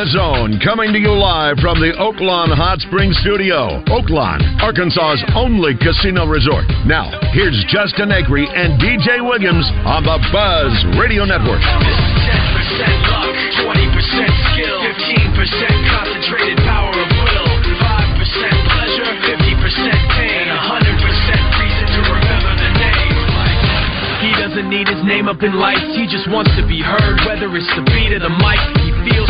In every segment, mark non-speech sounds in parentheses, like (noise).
The zone, coming to you live from the Oaklawn Hot Springs Studio. Oaklawn, Arkansas's only casino resort. Now, here's Justin Acree and DJ Williams on the Buzz Radio Network. This is 10% luck, 20% skill, 15% concentrated power of will, 5% pleasure, 50% pain, 100% reason to remember the name. He doesn't need his name up in lights, he just wants to be heard, whether it's the beat of the mic. He feels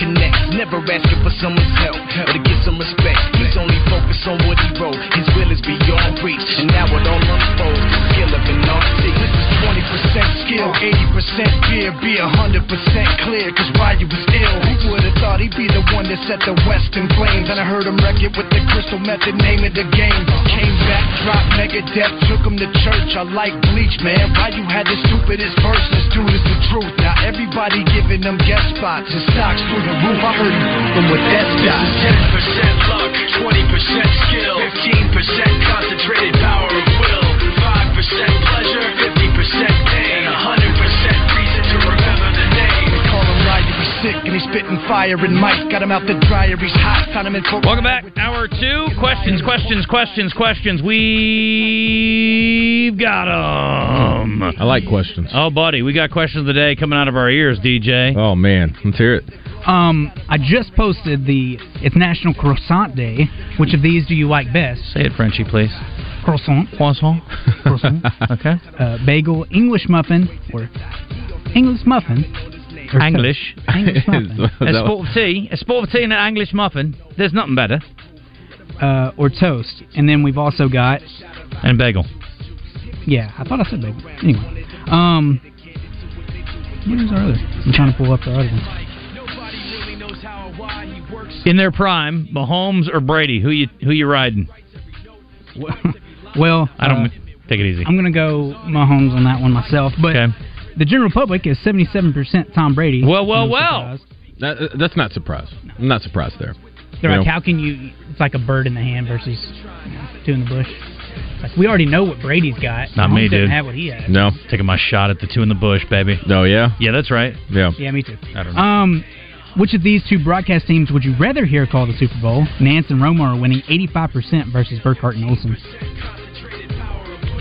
connects. Never asking for someone's help or to get some respect. He's only focused on what he wrote. His will is beyond reach, and now it all unfolds. This is 20% skill, 80% fear, be 100% clear, cause Ryu was ill. Who would've thought he'd be the one that set the West in flames? And I heard him wreck it with the crystal method, name of the game. Came back, dropped mega Megadeth, took him to church. I like Bleach, man. Ryu had the stupidest verses, dude, is the truth. Now everybody giving them guest spots and stocks through the roof. I heard him from with that stock. 10% luck, 20% skill, 15% concentrated power of will, fire. And Mike got him out the dryer, he's hot. Him in for Welcome back. Hour two. Questions, questions, questions, questions. We've got them. I like questions. Oh, buddy, we got questions of the day coming out of our ears, DJ. Oh man, let's hear it. Um, I just posted the it's National Croissant Day. Which of these do you like best? Say it, Frenchy, please. Croissant, Croissant. croissant, (laughs) Okay. uh, bagel, English muffin, or English muffin. or English. English (laughs) muffin, A sport of tea. A sport of tea and an English muffin. There's nothing better. uh, or toast. And then we've also got And bagel. yeah, I thought I said bagel. Anyway, um, where's our other? I'm trying to pull up the other one. In their prime, Mahomes or Brady? Who you who you riding? Well, I don't uh, take it easy. I'm gonna go Mahomes on that one myself, but Okay. the general public is 77% Tom Brady. Well, well, No well. That, that's not surprised. I'm not surprised there. They're You like, know, how can you? It's like a bird in the hand versus you know, two in the bush. Like we already know what Brady's got. Not Mahomes me, doesn't dude. Have what he has. No. Taking my shot at the two in the bush, baby. No. Yeah. Yeah, that's right. Yeah. Yeah, me too. I don't know. Um, which of these two broadcast teams would you rather hear call the Super Bowl? Nance and Romo are winning 85% versus Burkhardt and Olsen.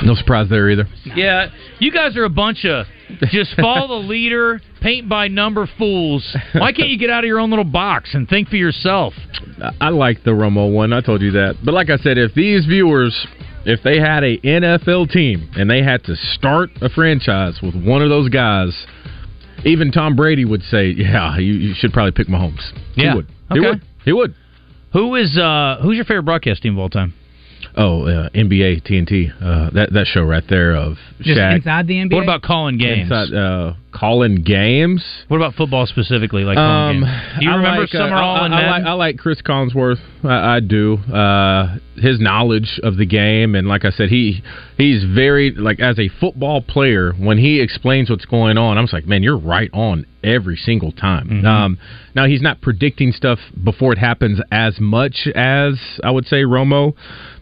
No surprise there either. Yeah, you guys are a bunch of just follow the leader, paint by number fools. Why can't you get out of your own little box and think for yourself? I- I like the Romo one. I told you that. But like I said, if these viewers, if they had a NFL team and they had to start a franchise with one of those guys, even Tom Brady would say, "Yeah, you, you should probably pick Mahomes." Yeah. He would. He Okay. would. He would. Who is uh who's your favorite broadcast team of all time? Oh, uh, NBA TNT. Uh, that that show right there of Just Shaq. inside the NBA. What about calling games? Inside, uh, calling games. What about football specifically? Like calling Um, games? Do you I remember like, uh, Summerall I, and I, Madden? like, I like Cris Collinsworth. I, I do. Uh, his knowledge of the game, and like I said, he he's very like as a football player. When he explains what's going on, I'm just like, man, you're right on every single time. Mm-hmm. Um, now he's not predicting stuff before it happens as much as I would say Romo.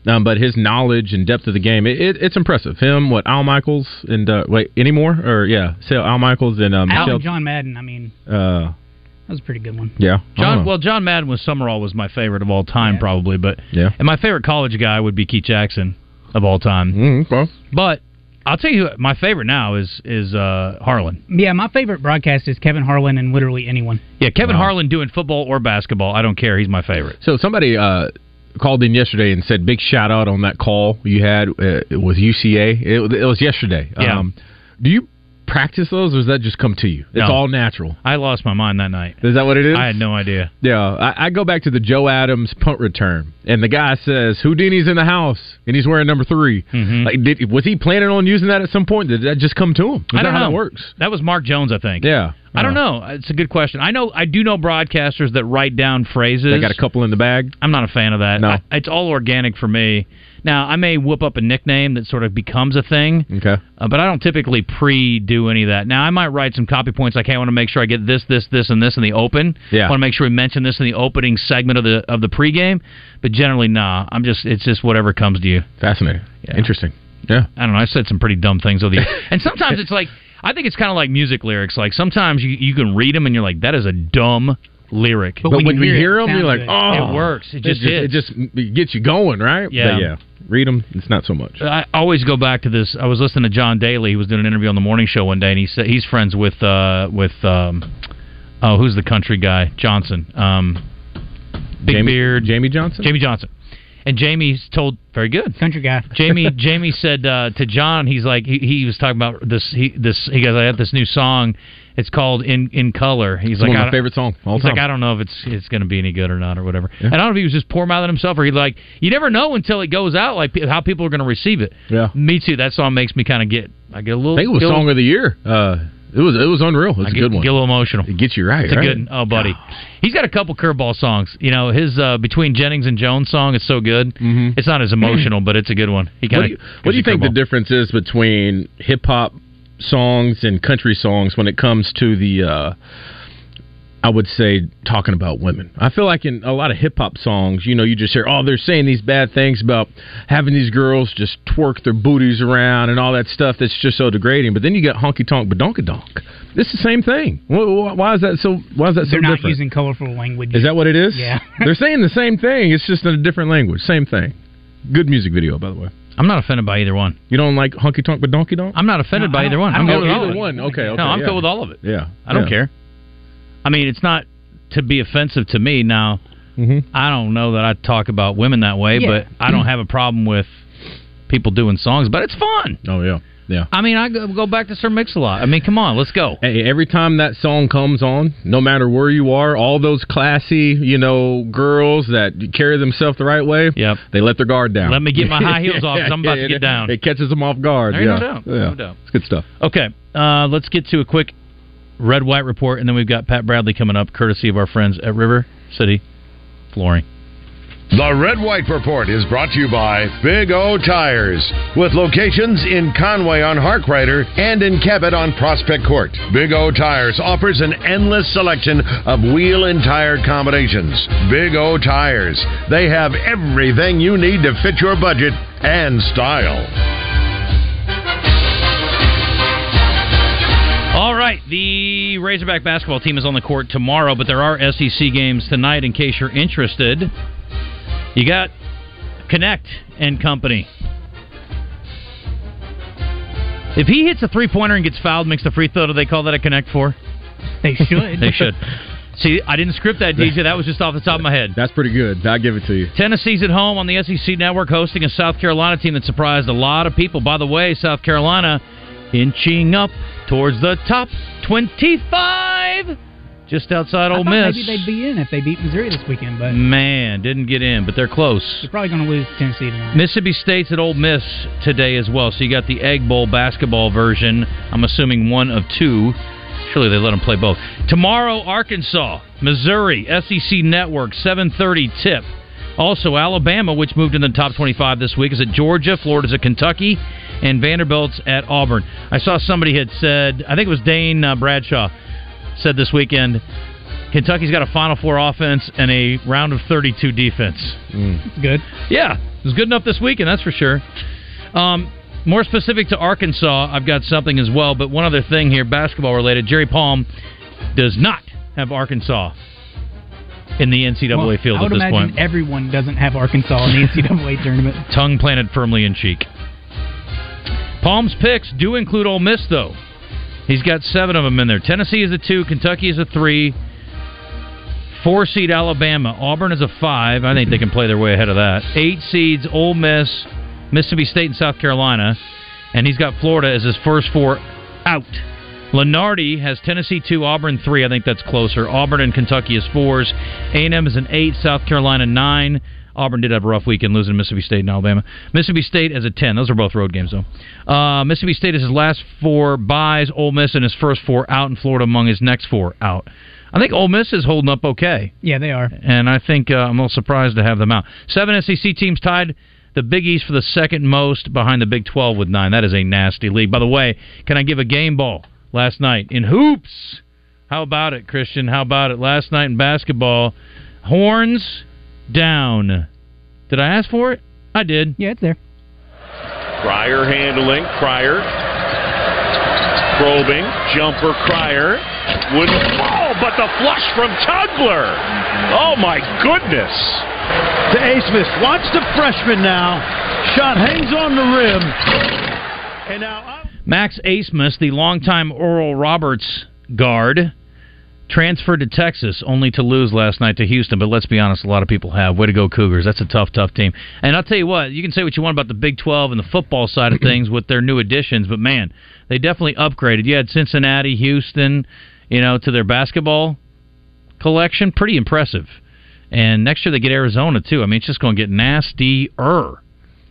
Um, but his knowledge and depth of the game, it, it, it's impressive. Him, what Al Michaels and uh, wait anymore or yeah, say Al Michaels and um, Al Michelle- and John Madden. I mean, uh, that was a pretty good one. yeah, John, well, John Madden with Summerall was my favorite of all time, probably. But Yeah. and my favorite college guy would be Keith Jackson of all time. Mm, okay. But I'll tell you, who- my favorite now is is uh, Harlan. Yeah, my favorite broadcast is Kevin Harlan and literally anyone. Yeah, Kevin Wow. Harlan doing football or basketball, I don't care. He's my favorite. So somebody uh, called in yesterday and said big shout out on that call you had uh, with UCA. It, it was yesterday. Yeah. Um, do you practice those, or does that just come to you? It's No. all natural. I lost my mind that night. Is that what it is? I had no idea. Yeah, I, I go back to the Joe Adams punt return, and the guy says Houdini's in the house, and he's wearing number 3 Mhm. Like, did, was he planning on using that at some point? Did that just come to him? Is I don't know. how know. that works? That was Mark Jones, I think. Yeah, I don't know. It's a good question. I know I do know broadcasters that write down phrases. They got a couple in the bag. I'm not a fan of that. No. I- it's all organic for me. Now I may whip up a nickname that sort of becomes a thing, Okay. uh, but I don't typically pre-do any of that. Now I might write some copy points like, "Hey, I want to make sure I get this, this, this, and this in the open. Yeah. I want to make sure we mention this in the opening segment of the of the pregame." But generally, nah. I'm just it's just whatever comes to you. Fascinating. Yeah. Interesting. Yeah. I don't know. I said some pretty dumb things over the (laughs) and sometimes it's like I think it's kind of like music lyrics. Like sometimes you you can read them and you're like, that is a dumb lyric. But, when, you hear, them, you're like, good. oh, It works. It just it just, it just gets you going, right? Yeah. But yeah. Read them. It's not so much. I always go back to this. I was listening to John Daly. He was doing an interview on the morning show one day, and he said he's friends with uh, with um, oh, who's the country guy? Johnson, um, big Jamey, beard, Jamey Johnson. Jamey Johnson. And Jamey's told very good. Country guy. (laughs) Jamey Jamey said uh, to John, he's like he, he was talking about this. He this he goes, I have this new song. It's called In In Color. He's It's like, one of my favorite song. all He's time. like, I don't know if it's it's going to be any good or not or whatever. Yeah. And I don't know if he was just poor mouthing himself or he like you never know until it goes out like how people are going to receive it. Yeah. Me too. That song makes me kind of get I get a little. I think it was song of the year. Uh, it was it was unreal. It was I a get, good one. Get a little emotional. It gets you right. It's a good. Oh, buddy, (sighs) he's got a couple curveball songs. You know, his uh, between Jennings and Jones song is so good. Mhm. It's not as emotional, but it's a good one. He What kind do you, what do you think the difference is between hip hop songs and country songs when it comes to the uh I would say talking about women. I feel like in a lot of hip hop songs, you know, you just hear, oh, they're saying these bad things about having these girls just twerk their booties around and all that stuff that's just so degrading. But then you got honky tonk badonkadonk. It's the same thing. Wh- wh- Why is that so? Why is that so They're not different? using colorful language. Is that what it is? Yeah. (laughs) they're saying the same thing. It's just in a different language. Same thing. Good music video, by the way. I'm not offended by either one. You don't like honky tonk but donkey donk? I'm not offended No, by either one. I I'm don't good know with all either of it. one. Okay, okay. no, I'm yeah. good with all of it. Yeah, I don't yeah. care. I mean, it's not to be offensive to me. Now, Mm-hmm. I don't know that I talk about women that way, Yeah. but I don't have a problem with people doing songs. But it's fun. Oh yeah, yeah. I mean, I go, go back to Sir Mix-a-Lot. I mean, come on, let's go. Hey, every time that song comes on, no matter where you are, all those classy, you know, girls that carry themselves the right way, Yep. they let their guard down. Let me get my high heels off 'cause I'm about to (laughs) get down. It catches them off guard. There ain't no yeah. doubt. Yeah. No doubt. It's good stuff. Okay, uh, let's get to a quick red white report, and then we've got Pat Bradley coming up, courtesy of our friends at River City Flooring. The Red White Report is brought to you by Big O Tires, with locations in Conway on Harkrider and in Cabot on Prospect Court. Big O Tires offers an endless selection of wheel and tire combinations. Big O Tires, they have everything you need to fit your budget and style. All right, the Razorback basketball team is on the court tomorrow, but there are SEC games tonight in case you're interested. You got Knecht and company. If he hits a three pointer and gets fouled, makes the free throw, do they call that a Connect four? They should. (laughs) They should. See, I didn't script that, DJ. That was just off the top of my head. That's pretty good. I'll give it to you. Tennessee's at home on the SEC Network hosting a South Carolina team that surprised a lot of people. By the way, South Carolina inching up towards the top 25, just outside Ole Miss. Maybe they'd be in if they beat Missouri this weekend, but Man, didn't get in, but they're close. they're probably going to lose Tennessee tonight. Mississippi State's at Ole Miss today as well. So you got the Egg Bowl basketball version. I'm assuming one of two. Surely they let them play both. Tomorrow, Arkansas, Missouri, SEC Network, 7:30 tip. Also, Alabama, which moved in the top 25 this week, is at Georgia. Florida's at Kentucky, and Vanderbilt's at Auburn. I saw somebody had said, I think it was Dane uh, Bradshaw, said this weekend, Kentucky's got a Final Four offense and a round of 32 defense. It's good. Yeah, it was good enough this weekend, that's for sure. Um, more specific to Arkansas, I've got something as well, but one other thing here, basketball related. Jerry Palm does not have Arkansas in the NCAA Well, field I would at this imagine point. everyone doesn't have Arkansas in the NCAA tournament. Tongue planted firmly in cheek. Palm's picks do include Ole Miss, though. He's got seven of them in there. Tennessee is a two, Kentucky is a three, Four seed Alabama. Auburn is a five. I think they can play their way ahead of that. Eight seeds Ole Miss, Mississippi State, and South Carolina. And he's got Florida as his first four out. Lunardi has Tennessee two, Auburn three. I think that's closer. Auburn and Kentucky is fours. A&M is an eight, South Carolina nine. Auburn did have a rough weekend losing to Mississippi State and Alabama. Mississippi State as a 10. Those are both road games, though. Uh, Mississippi State is his last four buys. Ole Miss in his first four out, and Florida among his next four out. I think Ole Miss is holding up okay. Yeah, they are. And I think uh, I'm a little surprised to have them out. Seven SEC teams tied the Big East for the second most behind the Big 12 with nine. That is a nasty league. By the way, can I give a game ball last night in hoops? How about it, Christian? How about it? Last night in basketball, horns down. Did I ask for it? I did. Yeah, it's there. Cryer handling. Cryer probing. Jumper Cryer. Wouldn't fall, oh, but the flush from Tugler. Oh my goodness. To Abmas. Watch the freshman now. Shot hangs on the rim. And now Max Abmas, the longtime Oral Roberts guard, transferred to Texas only to lose last night to Houston. But let's be honest, a lot of people have. Way to go, Cougars. That's a tough, tough team. And I'll tell you what, you can say what you want about the Big 12 and the football side of (clears throat) things with their new additions, but man, they definitely upgraded. You had Cincinnati, Houston, you know, to their basketball collection. Pretty impressive. And next year they get Arizona, too. I mean, it's just going to get nastier.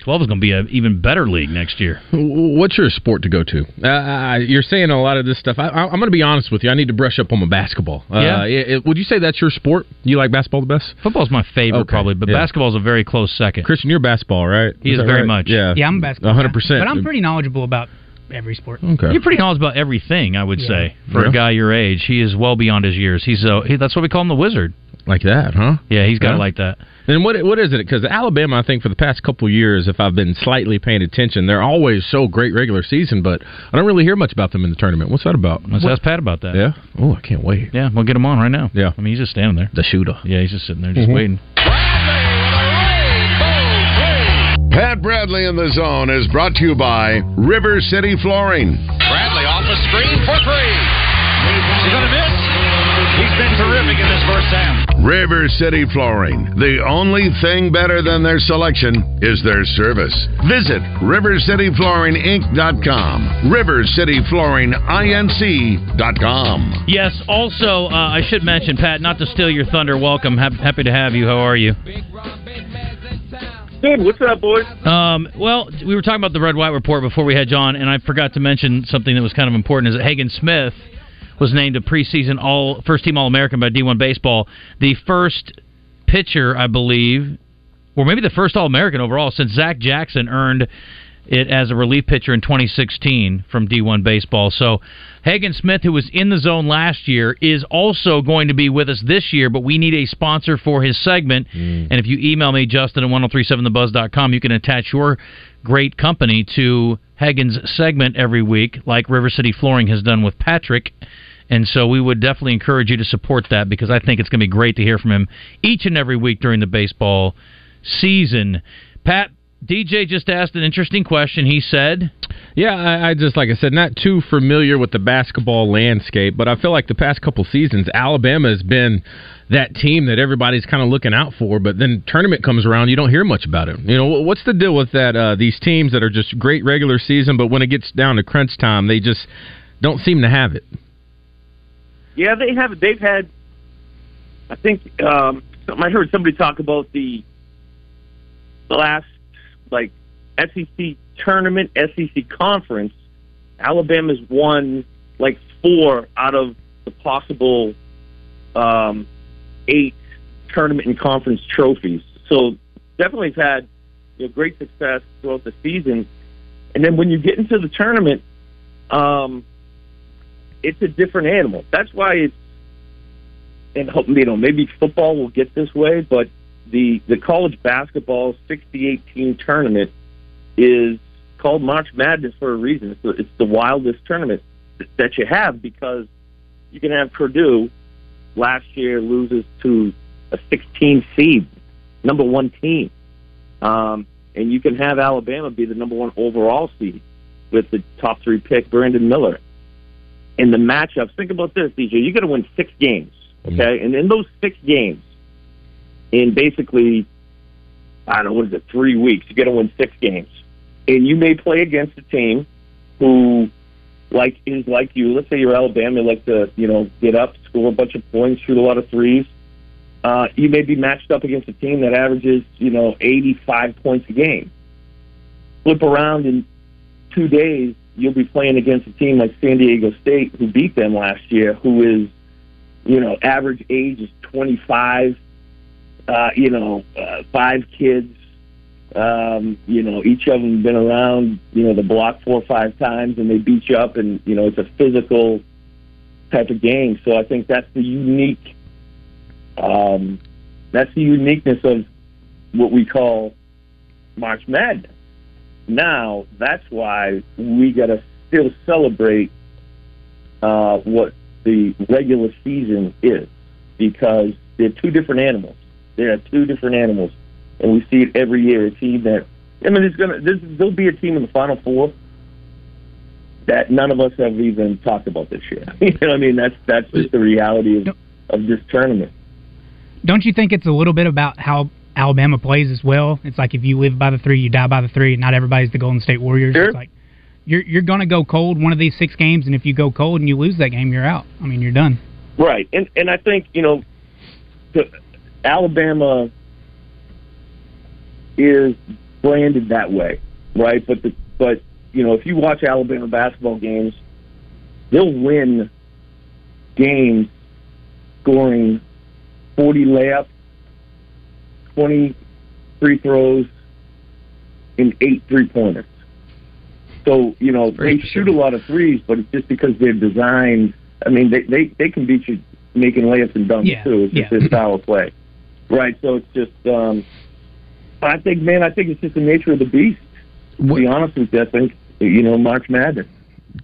12 is going to be an even better league next year. What's your sport to go to? Uh, you're saying a lot of this stuff. I, I, I'm going to be honest with you. I need to brush up on my basketball. Uh, Yeah. it- it- would you say that's your sport? You like basketball the best? Football's my favorite, Okay, probably, but yeah. basketball's a very close second. Christian, you're basketball, right? He is that very right? much. Yeah, Yeah, I'm basketball. 100. guy. percent But I'm pretty knowledgeable about every sport. Okay. You're pretty knowledgeable about everything, I would Yeah. say, for Yeah. a guy your age. He is well beyond his years. He's uh, he, that's what we call him, the wizard. like that, huh? Yeah, he's got Yeah. it like that. And what what is it? Because Alabama, I think for the past couple of years, if I've been slightly paying attention, they're always so great regular season, but I don't really hear much about them in the tournament. What's that about? Let's What- ask Pat about that. Yeah. Oh, I can't wait. Yeah, we'll get him on right now. Yeah. I mean, he's just standing there. The shooter. Yeah, he's just sitting there, just Mhm. waiting. Pat Bradley in the zone is brought to you by River City Flooring. Bradley off a screen for three. He's going to miss. He's been terrific in this first half. River City Flooring. The only thing better than their selection is their service. Visit RiverCityFlooringInc.com. RiverCityFlooringInc.com. Yes. Also, uh, I should mention, Pat, not to steal your thunder. Welcome. Hap- happy to have you. How are you? Good. What's up, boys? Um, well, we were talking about the red white report before we had John, and I forgot to mention something that was kind of important. Is that Hagen Smith was named a preseason all first team All American by D1 Baseball, the first pitcher, I believe, or maybe the first All American overall since Zach Jackson earned it as a relief pitcher in 2016 from D1 Baseball. So Hagen Smith, who was in the zone last year, is also going to be with us this year, but we need a sponsor for his segment. Mm. And if you email me, Justin at 1037thebuzz.com, you can attach your great company to Hagen's segment every week, like River City Flooring has done with Patrick. And so we would definitely encourage you to support that because I think it's going to be great to hear from him each and every week during the baseball season. Pat, DJ just asked an interesting question. He said, Yeah, I, I just like I said, not too familiar with the basketball landscape, but I feel like the past couple seasons, Alabama has been that team that everybody's kind of looking out for. But then tournament comes around, you don't hear much about it. You know, what's the deal with that? Uh, these teams that are just great regular season, but when it gets down to crunch time, they just don't seem to have it. Yeah, they have. They've had. I think um, I heard somebody talk about the last like SEC tournament, SEC conference. Alabama's won like four out of the possible um, eight tournament and conference trophies. So definitely have had you know, great success throughout the season. And then when you get into the tournament, um, it's a different animal. That's why it's and hope you know maybe football will get this way, but the the college basketball 68 team tournament is called March Madness for a reason. It's the, it's the wildest tournament that you have because you can have Purdue last year loses to a 16 seed, number one team, um, and you can have Alabama be the number one overall seed with the top three pick Brandon Miller. In the matchups, think about this, DJ. You got to win six games Okay, and in those six games, in basically, I don't know, what is it, three weeks, you got to win six games, and you may play against a team who, like, is like you. Let's say you're Alabama, like to you know get up, score a bunch of points, shoot a lot of threes. Uh, you may be matched up against a team that averages, you know, 85 points a game. Flip around in two days, you'll be playing against a team like San Diego State, who beat them last year, who is, you know, average age is 25, uh, you know, uh, five kids, um, you know, each of them been around, you know, the block four or five times, and they beat you up, and, you know, it's a physical type of game. So I think that's the unique um, that's the uniqueness of what we call March Madness. Now, that's why we got to still celebrate uh, what the regular season is, because they're two different animals. They are two different animals, and we see it every year. A team that I mean, there's gonna there's, there'll be a team in the Final Four that none of us have even talked about this year. (laughs) you know, what I mean, that's that's just the reality of, of this tournament. Don't you think it's a little bit about how Alabama plays as well? It's like if you live by the three, you die by the three. Not everybody's the Golden State Warriors. Sure. It's like you're you're going to go cold one of these six games, and if you go cold and you lose that game, you're out. I mean, you're done. Right, and and I think you know, the, Alabama is branded that way, right? But the but you know, if you watch Alabama basketball games, they'll win games scoring forty layups, twenty free throws, and eight three pointers. So you know they shoot a lot of threes, but it's just because they're designed. I mean, they they they can beat you making layups and dunks Yeah, too. It's just yeah. their style of play, right? So it's just. um I think, man, I think it's just the nature of the beast. To be honest with you, I think you know March Madness.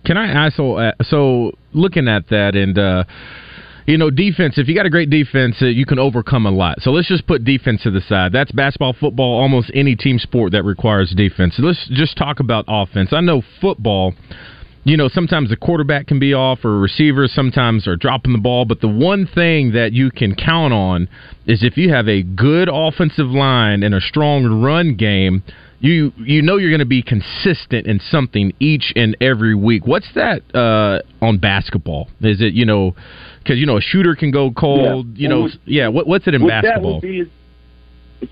Can I ask? So, uh, so looking at that and. uh you know, defense. If you got a great defense, uh, you can overcome a lot. So let's just put defense to the side. That's basketball, football, almost any team sport that requires defense. Let's just talk about offense. I know football. You know, sometimes the quarterback can be off, or receivers sometimes are dropping the ball. But the one thing that you can count on is if you have a good offensive line and a strong run game, you you know you're going to be consistent in something each and every week. What's that uh, on basketball? Is it you know because you know a shooter can go cold. You know, yeah. What, what's it in basketball? Be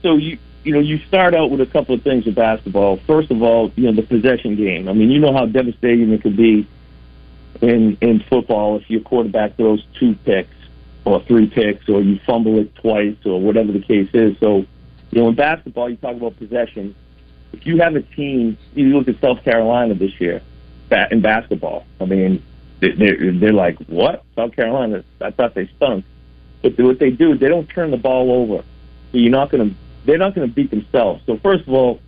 so you you know you start out with a couple of things with basketball. First of all, you know the possession game. I mean, you know how devastating it could be in in football if your quarterback throws two picks or three picks or you fumble it twice or whatever the case is. So you know in basketball you talk about possession. If you have a team, you look at South Carolina this year in basketball. I mean, they- they're they're like what South Carolina? I thought they stunk. But what they do is they don't turn the ball over. So you're not going to, they're not going to beat themselves. So first of all,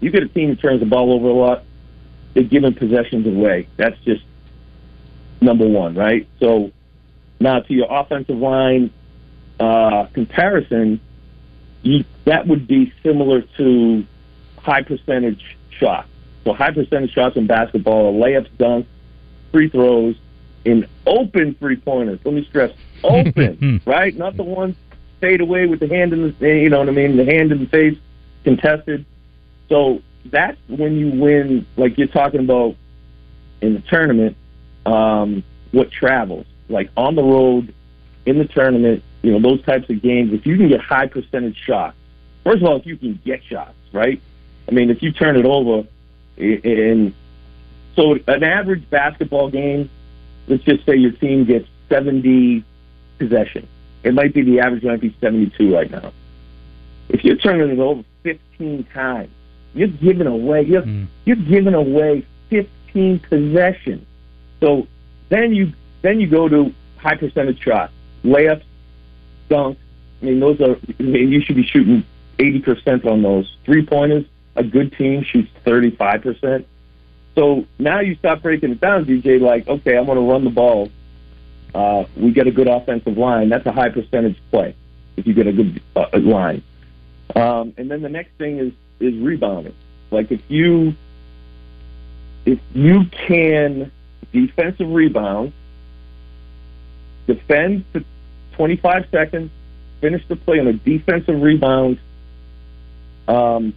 you get a team that turns the ball over a lot, they're giving possessions away. That's just number one, right? So now to your offensive line uh, comparison, you, that would be similar to high percentage shots. So high percentage shots in basketball, layups, dunks, free throws, in open three pointers. Let me stress, open, (laughs) right? Not the ones fade away with the hand in the, you know what I mean, the hand in the face, contested. So that's when you win, like you're talking about in the tournament, um, what travels, like on the road, in the tournament, you know, those types of games. If you can get high percentage shots, first of all, if you can get shots, right? I mean, if you turn it over, and so an average basketball game, let's just say your team gets 70 possessions. It might be the average might be 72 right now. If you're turning it over 15 times, you're giving away you're hmm. you're giving away 15 possessions. So then you then you go to high percentage shots, layups, dunks. I mean, those are. I mean, you should be shooting 80 percent on those three pointers. A good team shoots 35 percent. So now you stop breaking it down, DJ. Like, okay, I'm going to run the ball. Uh, we get a good offensive line. That's a high percentage play if you get a good uh, line. Um, and then the next thing is is rebounding. Like if you if you can defensive rebound, defend the 25 seconds, finish the play on a defensive rebound. Um,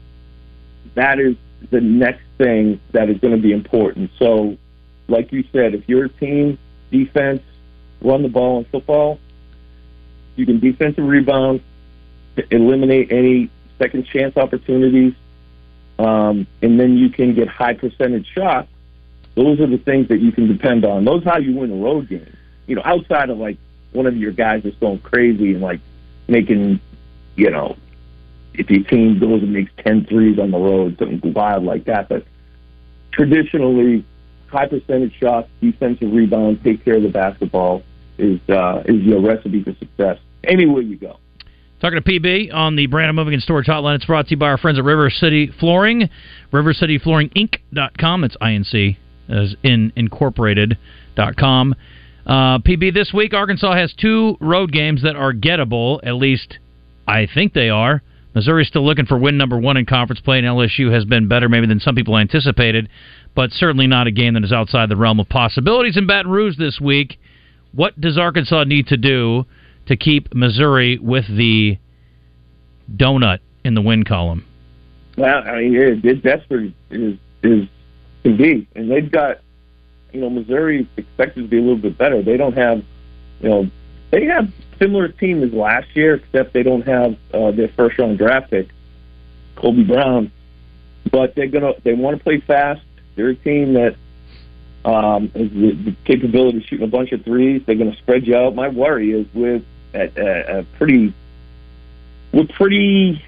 that is the next thing that is going to be important. So, like you said, if your team defense run the ball in football, you can defensive rebound, eliminate any second chance opportunities, um, and then you can get high percentage shots. Those are the things that you can depend on. Those are how you win a road game. You know, outside of like one of your guys that's going crazy and like making, you know, if your team goes and makes 10 threes on the road, something wild like that. But traditionally, high percentage shots, defensive rebound, take care of the basketball is uh, is your recipe for success anywhere you go. Talking to PB on the Brandon Moving and Storage Hotline. It's brought to you by our friends at River City Flooring. RiverCityFlooringInc.com. It's INC as in incorporated.com. Uh, PB, this week, Arkansas has two road games that are gettable. At least I think they are. Missouri's still looking for win number one in conference play, and LSU has been better maybe than some people anticipated, but certainly not a game that is outside the realm of possibilities in Baton Rouge this week. What does Arkansas need to do to keep Missouri with the donut in the win column? Well, I mean, it, desperate is is can be, and they've got, you know, Missouri expected to be a little bit better. They don't have, you know, they have similar team as last year, except they don't have uh, their first round draft pick, Kobe Brown. But they're gonna they want to play fast. They're a team that um, has the, the capability of shooting a bunch of threes. They're going to spread you out. My worry is with a, a, a pretty, we're pretty,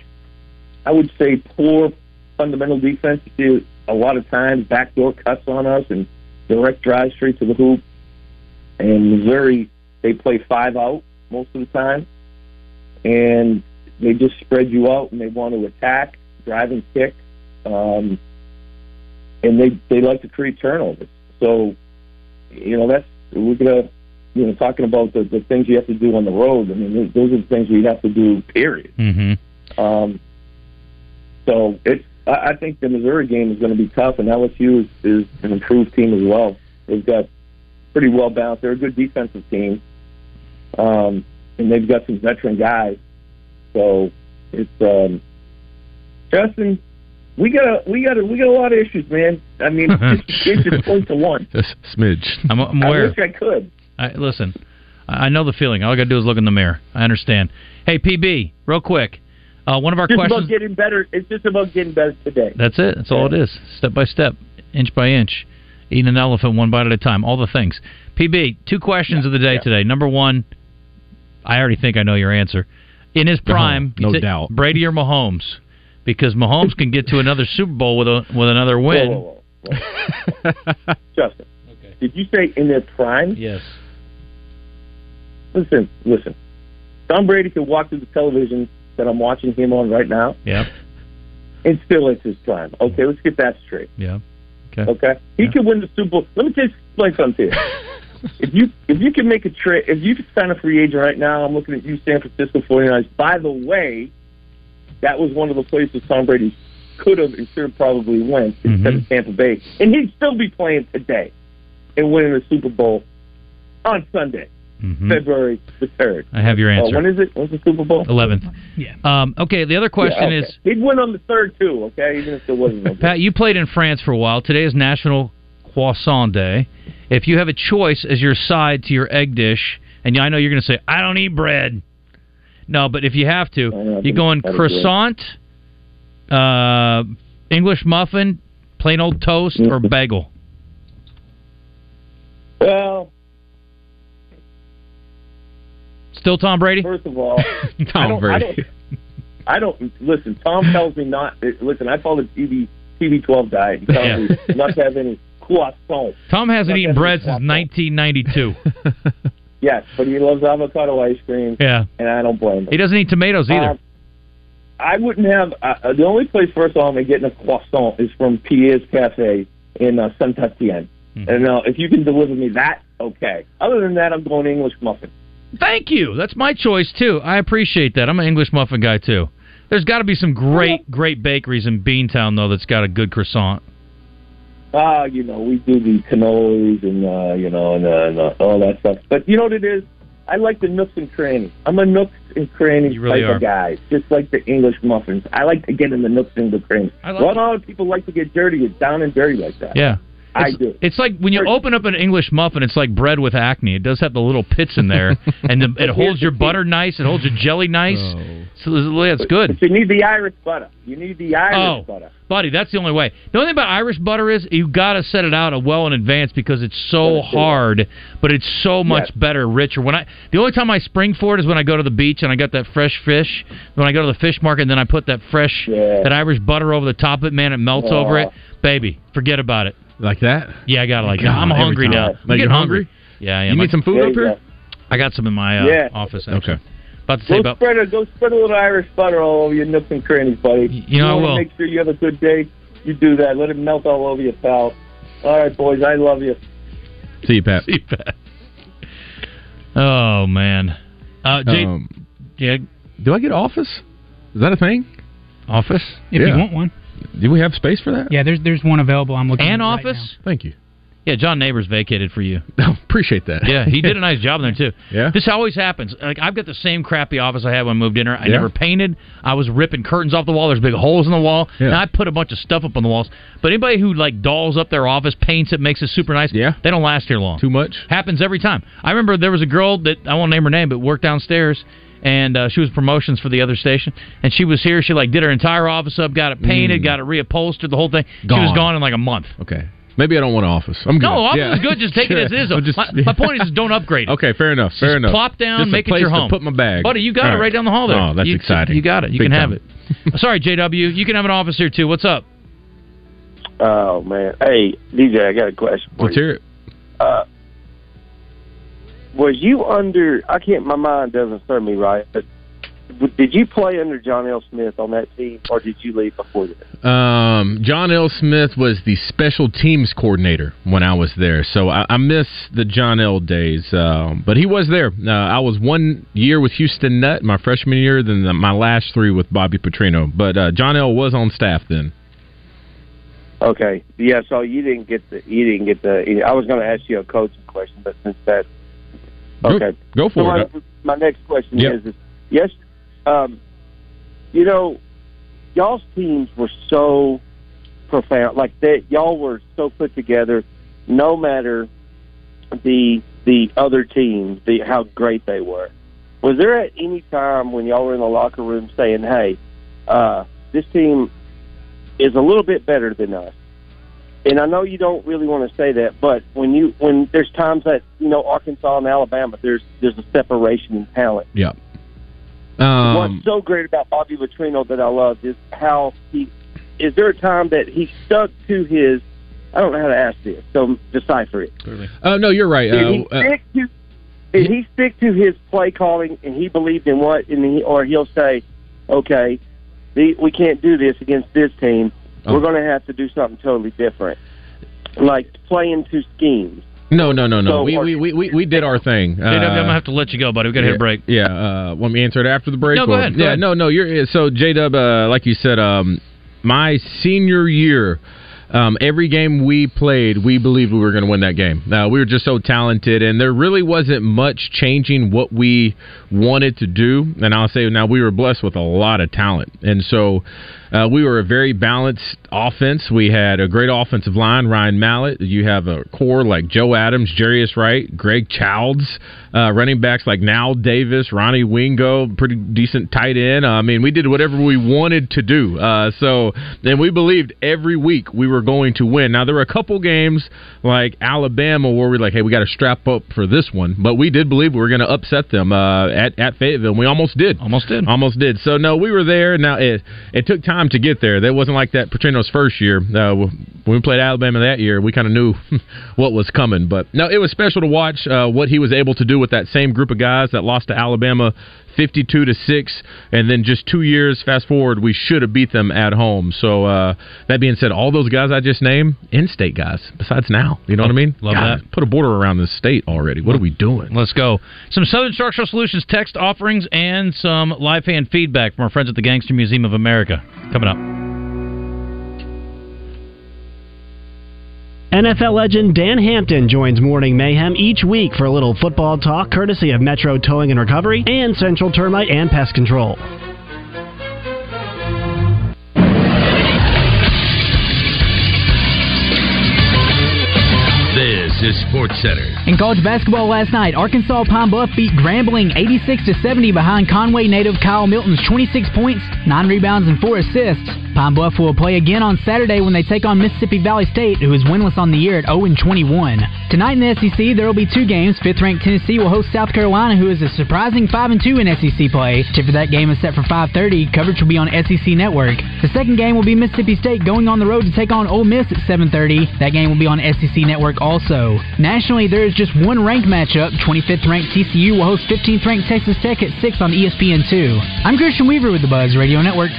I would say, poor fundamental defense. See a lot of times backdoor cuts on us and direct drive straight to the hoop. And Missouri, they play five out most of the time, and they just spread you out and they want to attack, drive and kick, um, and they they like to create turnovers. So, you know, that's we're gonna, you know, talking about the, the things you have to do on the road. I mean, those are the things we have to do. Period. Mm-hmm. Um, so it's. I I think the Missouri game is going to be tough, and LSU is, is an improved team as well. They've got pretty well balanced. They're a good defensive team, um, and they've got some veteran guys. So it's um, Justin. We got a we got a we got a lot of issues, man. I mean, (laughs) just, it's just point to one. (laughs) Smidge. I'm, I'm I wish I could. I, listen, I I know the feeling. All I got to do is look in the mirror. I understand. Hey, PB, real quick. Uh, one of our Just questions. about getting better. It's just about getting better today. That's it. That's all it is. Step by step, inch by inch, eating an elephant one bite at a time. All the things. PB, two questions of the day today. Number one, I already think I know your answer. In his prime, no you doubt. Brady or Mahomes, because Mahomes can get to another Super Bowl with a with another win. Whoa, whoa, whoa. (laughs) Justin, did you say in their prime? Yes. Listen, listen. Tom Brady could walk through the television that I'm watching him on right now, Yep. and still it's his prime. Okay, let's get that straight. Yeah. Okay. Okay, he could win the Super Bowl. Let me just explain something to you. (laughs) if you if you can make a trade, if you could sign a free agent right now, I'm looking at you, San Francisco 49ers. By the way, that was one of the places Tom Brady could have and should have probably went instead of Tampa Bay, and he'd still be playing today and winning the Super Bowl on Sunday, Mhm. February the third. I have your Uh, answer. when is it? When's the Super Bowl? Eleventh. Yeah. Um, okay. The other question Yeah, okay. is, he'd win on the third too. Okay, even if there wasn't. (laughs) Pat, you played in France for a while. Today is National Croissant Day. If you have a choice as your side to your egg dish, and I know you're going to say, I don't eat bread. No, but if you have to, know, you going croissant, uh, English muffin, plain old toast, or bagel? Well, Still Tom Brady? first of all, (laughs) I Tom don't, I Brady. don't, I don't listen. Tom tells me not. Listen, I follow the TB TB twelve diet. He tells Yeah. me not to have any croissant. Tom hasn't eaten bread since 1992. (laughs) Yes, but he loves avocado ice cream, yeah. and I don't blame him. He doesn't eat tomatoes either. Um, I wouldn't have. Uh, the only place, first of all, I'm getting a croissant is from Pierre's Cafe in uh, Saint Etienne. Hmm. And uh, if you can deliver me that, okay. Other than that, I'm going English muffin. Thank you. That's my choice too. I appreciate that. I'm an English muffin guy too. There's got to be some great, great bakeries in Beantown though that's got a good croissant. Ah, you know, we do the cannolis and uh, you know, and, uh, and uh, all that stuff. But you know what it is? I like the nooks and crannies. I'm a nooks and crannies You really type are. of guy, just like the English muffins. I like to get in the nooks and the crannies. I like a lot of people like to get dirty, get down and dirty like that. Yeah. I It's, do. it's like when you open up an English muffin, it's like bread with acne. It does have the little pits in there, (laughs) and the, it holds your butter nice. It holds your jelly nice. Oh. So it's it's good. But you need the Irish butter. You need the Irish Oh, butter. buddy, that's the only way. The only thing about Irish butter is you got to set it out well in advance because it's so Gotta do it. hard, but it's so much Yes. better, richer. When I the only time I spring for it is when I go to the beach and I got that fresh fish. When I go to the fish market, and then I put that fresh Yeah. that Irish butter over the top of it. Man, it melts Aw. over it, baby. Forget about it. Like that? Yeah, I got it like that. I'm hungry now. Like I'm you're getting hungry? Yeah, I. You need I- some food Yeah, up here? yeah. I got some in my uh, Yeah. office. Actually. Okay. About to say Go about spread a go spread a little Irish butter all over your nooks and crannies, buddy. you know I will. Make sure you have a good day. You do that. Let it melt all over your pal. All right, boys. I love you. See you, Pat. (laughs) See that. Oh man. Uh, Jay, Um, yeah, do I get office? Is that a thing? office If Yeah. you want one. Do we have space for that? Yeah, there's there's one available. I'm looking. and at it right office. Thank you. Yeah, John Neighbors vacated for you. (laughs) Oh, appreciate that. Yeah, he did a (laughs) nice job there too. Yeah? This always happens. Like I've got the same crappy office I had when I moved in here. I Yeah. never painted. I was ripping curtains off the wall. There's big holes in the wall. Yeah. And I put a bunch of stuff up on the walls. But anybody who like dolls up their office, paints it, makes it super nice. Yeah. They don't last here long. Too much? Happens every time. I remember there was a girl that I won't name her name, but worked downstairs, and uh, she was promotions for the other station. And she was here. She like did her entire office up, got it painted, Mm. got it reupholstered, the whole thing. She was Gone. gone in like a month. Okay. Maybe I don't want an office. I'm good. No, office Yeah. is good. Just take it as it is. Just- my, (laughs) my point is, just don't upgrade it. Okay, fair enough. Fair Just enough. plop down, Just a make it place your to home. put my bag. Buddy, you got All it right down the hall there. Oh, that's You- exciting. You got it. You Big can have it. (laughs) Sorry, JW. You can have an office here too. What's up? Oh man, hey DJ, I got a question for Let's you. hear it. Uh, was you under? I can't. My mind doesn't serve me right. But did you play under John L. Smith on that team, or did you leave before that? Um, John L. Smith was the special teams coordinator when I was there, so I, I miss the John L. days. Um, but he was there. Uh, I was one year with Houston Nutt, my freshman year, then the, my last three with Bobby Petrino. But uh, John L. was on staff then. Okay, yeah. So you didn't get the. You didn't get the. I was going to ask you a coaching question, but since that. Go- Okay, go for so it. My, my next question Yep. is, is yes, um, you know, y'all's teams were so profound. Like that, y'all were so put together. No matter the the other team, the how great they were. Was there at any time when y'all were in the locker room saying, "Hey, uh, this team is a little bit better than us"? And I know you don't really want to say that, but when you when there's times that you know Arkansas and Alabama, there's there's a separation in talent. Yeah. Um, What's so great about Bobby Latrino that I love is how he is there a time that he stuck to his I don't know how to ask this, so decipher it. uh, no, you're right. Did he Uh, uh, stick to did he stick to his play calling and he believed in what and he or he'll say, Okay, the, we can't do this against this team. Oh. We're gonna have to do something totally different. Like play into schemes. no, no, no, no. So- we, we, we, we, we did our thing. JW, I'm Uh, gonna have to let you go, buddy. We got to hit a break. Yeah, uh, want me answer it after the break? No, go or- ahead, go yeah, ahead. no, no. You're so J Dub. Uh, like you said, um, my senior year. Um, every game we played, we believed we were going to win that game. Uh, we were just so talented, and there really wasn't much changing what we wanted to do. And I'll say now we were blessed with a lot of talent, and so uh, we were a very balanced offense. We had a great offensive line, Ryan Mallett. You have a core like Joe Adams, Jarius Wright, Greg Childs, uh, running backs like Knile Davis, Ronnie Wingo, pretty decent tight end. Uh, I mean, we did whatever we wanted to do. Uh, so, and we believed every week we were going to win. Now, there were a couple games like Alabama where we're like, hey, we got to strap up for this one, but we did believe we were going to upset them uh, at at Fayetteville. And we almost did. Almost did. Almost did. So no, we were there. Now it it took time to get there. That wasn't like that Petrino's first year. Uh, when we played Alabama that year, we kind of knew (laughs) what was coming. But no, it was special to watch uh, what he was able to do with that same group of guys that lost to Alabama. 52 to 6 and then just 2 years fast forward we should have beat them at home so uh, that being said all those guys I just named in-state guys besides now you know what I mean Love God, that. put a border around this state already what are we doing Let's go. Some Southern Structural Solutions text offerings and some live fan feedback from our friends at the Gangster Museum of America coming up. NFL legend Dan Hampton joins Morning Mayhem each week for a little football talk courtesy of Metro Towing and Recovery and Central Termite and Pest Control. Is Sports Center. In college basketball last night, Arkansas Pine Bluff beat Grambling 86 to 70 behind Conway native Kylen Milton's 26 points, 9 rebounds, and 4 assists. Pine Bluff will play again on Saturday when they take on Mississippi Valley State, who is winless on the year at 0 21. Tonight in the SEC, there will be two games. Fifth ranked Tennessee will host South Carolina, who is a surprising 5 2 in SEC play. Tip for that game is set for 5:30. Coverage will be on SEC Network. The second game will be Mississippi State going on the road to take on Ole Miss at 7:30. That game will be on SEC Network also. Nationally, there is just one ranked matchup. 25th ranked TCU will host 15th ranked Texas Tech at 6 on ESPN2. I'm Christian Weaver with the Buzz Radio Network.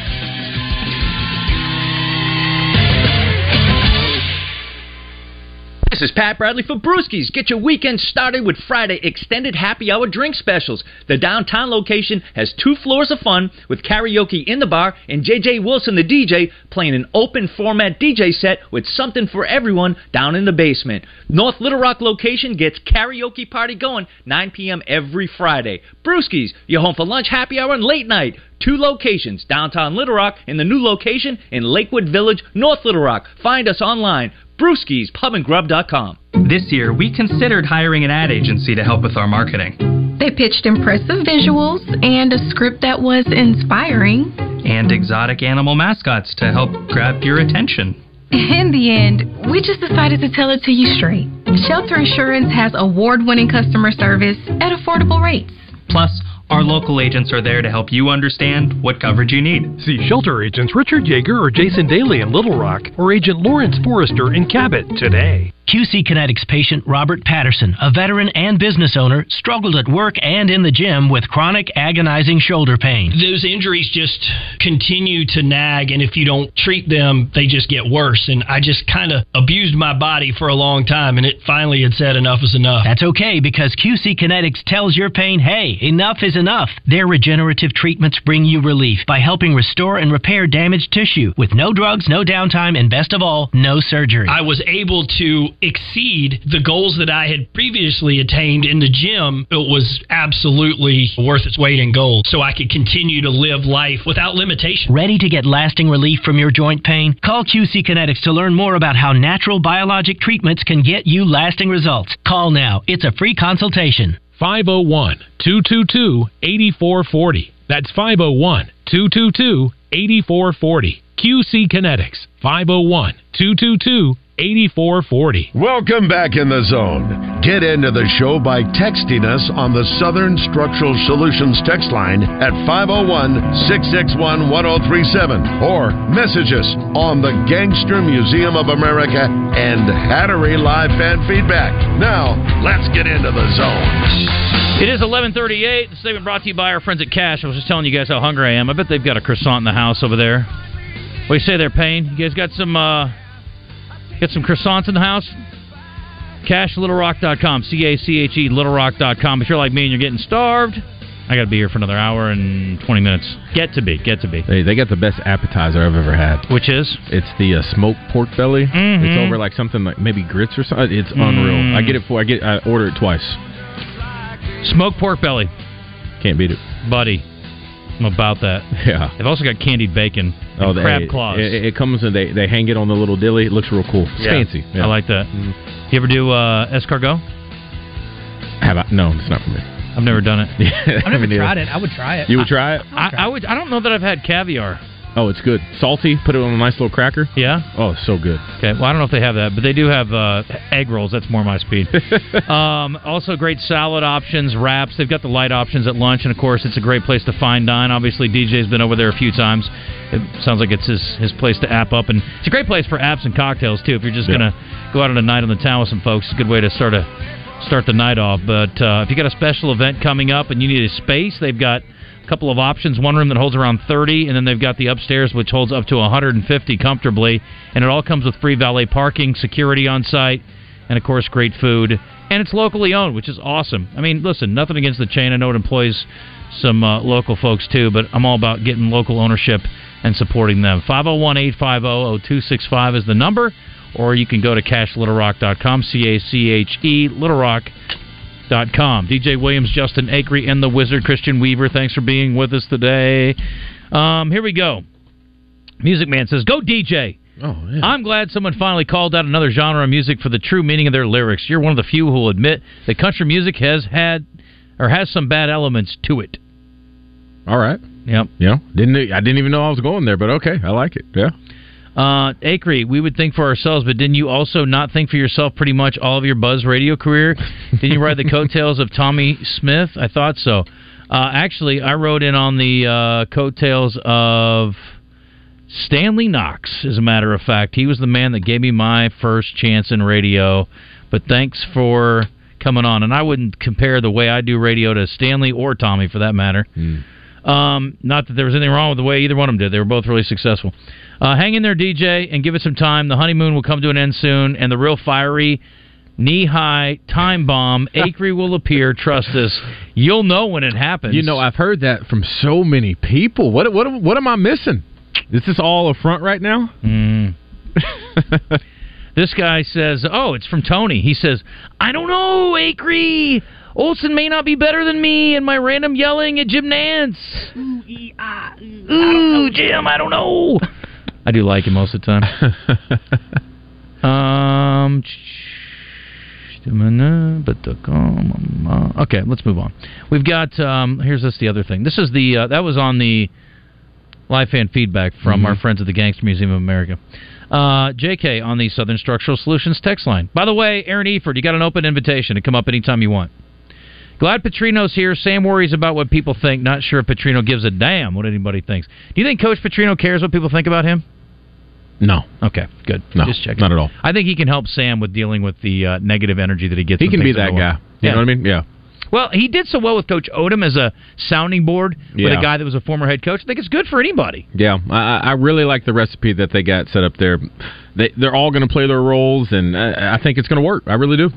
This is Pat Bradley for Brewskis. Get your weekend started with Friday extended happy hour drink specials. The downtown location has two floors of fun with karaoke in the bar and JJ Wilson, the DJ, playing an open format DJ set with something for everyone down in the basement. North Little Rock location gets karaoke party going 9 p.m. every Friday. Brewskis, your home for lunch, happy hour, and late night. Two locations, downtown Little Rock and the new location in Lakewood Village, North Little Rock. Find us online, brewskispubandgrub.com. This year, we considered hiring an ad agency to help with our marketing. They pitched impressive visuals and a script that was inspiring. And exotic animal mascots to help grab your attention. (laughs) In the end, we just decided to tell it to you straight. Shelter Insurance has award winning customer service at affordable rates. Plus, our local agents are there to help you understand what coverage you need. See shelter agents Richard Yeager or Jason Daly in Little Rock or Agent Lawrence Forrester in Cabot today. QC Kinetics patient Robert Patterson, a veteran and business owner, struggled at work and in the gym with chronic agonizing shoulder pain. Those injuries just continue to nag, and if you don't treat them, they just get worse. And I just kind of abused my body for a long time, and it finally had said enough is enough. That's okay because QC Kinetics tells your pain, hey, enough is enough. Their regenerative treatments bring you relief by helping restore and repair damaged tissue with no drugs, no downtime, and best of all, no surgery. I was able to exceed the goals that I had previously attained in the gym. It was absolutely worth its weight in gold, so I could continue to live life without limitation. Ready to get lasting relief from your joint pain? Call QC Kinetics to learn more about how natural biologic treatments can get you lasting results. Call now. It's a free consultation. 501 222 8440. That's 501 222 8440. QC Kinetics 501 222 8440. Welcome back in the zone. Get into the show by texting us on the Southern Structural Solutions text line at 501 661 1037 or message us on the Gangster Museum of America and Hattery Live Fan Feedback. Now, let's get into the zone. It is 11:38. The statement brought to you by our friends at Cache. I was just telling you guys how hungry I am. I bet they've got a croissant in the house over there. What do you say there, Payne? You guys got some uh, got some croissants in the house? CacheLittleRock.com. C A C H E LittleRock.com. If you're like me and you're getting starved, I got to be here for another hour and 20 minutes. Get to be. Get to be. They, they got the best appetizer I've ever had. Which is? It's the uh, smoked pork belly. Mhm. It's over like something like maybe grits or something. It's Mm. unreal. I get it for I get I order it twice. Smoked pork belly. Can't beat it. Buddy. I'm about that. (laughs) Yeah. They've also got candied bacon Oh, they, crab claws. It, it comes and they they hang it on the little dilly. It looks real cool. It's Yeah. fancy. Yeah. Mm. I like that. You ever do uh, escargot? Have I? No, it's not for me. I've never done it. (laughs) I've never tried it. I would try it. You would try it? I, I would. I don't know that I've had caviar. Oh, it's good. Salty. Put it on a nice little cracker. Yeah. Oh, so good. Okay. Well, I don't know if they have that, but they do have uh, egg rolls. That's more my speed. (laughs) um, also, great salad options, wraps. They've got the light options at lunch, and of course, it's a great place to fine dine. Obviously, DJ's been over there a few times. It sounds like it's his his place to app up, and it's a great place for apps and cocktails too. If you're just Yeah. gonna go out on a night on the town with some folks, it's a good way to start a start the night off. But uh, if you got a special event coming up and you need a space, they've got couple of options. One room that holds around 30, and then they've got the upstairs which holds up to 150 comfortably. And it all comes with free valet parking, security on site, and of course, great food. And it's locally owned, which is awesome. I mean, listen, nothing against the chain. I know it employs some uh, local folks too, but I'm all about getting local ownership and supporting them. 501 850 0265 is the number. or you can go to cachelittlerock.com, C A C H E, littlerock.com. DJ Williams, Justin Acree, and the Wizard Christian Weaver, thanks for being with us today. Um, here we go. Music Man says, Go DJ. Oh, I'm glad someone finally called out another genre of music for the true meaning of their lyrics. You're one of the few who will admit that country music has had or has some bad elements to it. All right. Yep. Yeah. Didn't I didn't even know I was going there, but okay, I like it. Yeah. Uh, Acree, we would think for ourselves, but didn't you also not think for yourself pretty much all of your Buzz radio career? (laughs) didn't you ride the coattails of Tommy Smith? I thought so. Uh, actually, I rode in on the uh, coattails of Stanley Knox, as a matter of fact. He was the man that gave me my first chance in radio. But thanks for coming on. And I wouldn't compare the way I do radio to Stanley or Tommy, for that matter. Um, not that there was anything wrong with the way either one of them did. They were both really successful. Uh, hang in there, DJ, and give it some time. The honeymoon will come to an end soon, and the real fiery, knee high time bomb, (laughs) Acree will appear. Trust us. You'll know when it happens. You know, I've heard that from so many people. What what what am I missing? Is this all a front right now? Mm. (laughs) this guy says, "Oh, it's from Tony." He says, "I don't know, Acree. Olsen may not be better than me in my random yelling at Jim Nantz. Ooh, Jim, I don't know. I do like him most of the time. (laughs) um, okay, let's move on. We've got um, here's this the other thing. This is the uh, that was on the live fan feedback from Mhm. our friends at the Gangster Museum of America. Uh, JK on the Southern Structural Solutions text line. By the way, Aaron Eford, you got an open invitation to come up anytime you want. Glad Petrino's here. Sam worries about what people think. Not sure if Petrino gives a damn what anybody thinks. Do you think Coach Petrino cares what people think about him? No. Okay, good. No, Just checking. not at all. I think he can help Sam with dealing with the uh, negative energy that he gets. He can be that guy. You know what I mean? Yeah. Well, he did so well with Coach Odom as a sounding board with Yeah. a guy that was a former head coach. I think it's good for anybody. Yeah, I, I I really like the recipe that they got set up there. They they're all going to play their roles, and I, I think it's going to work. I really do.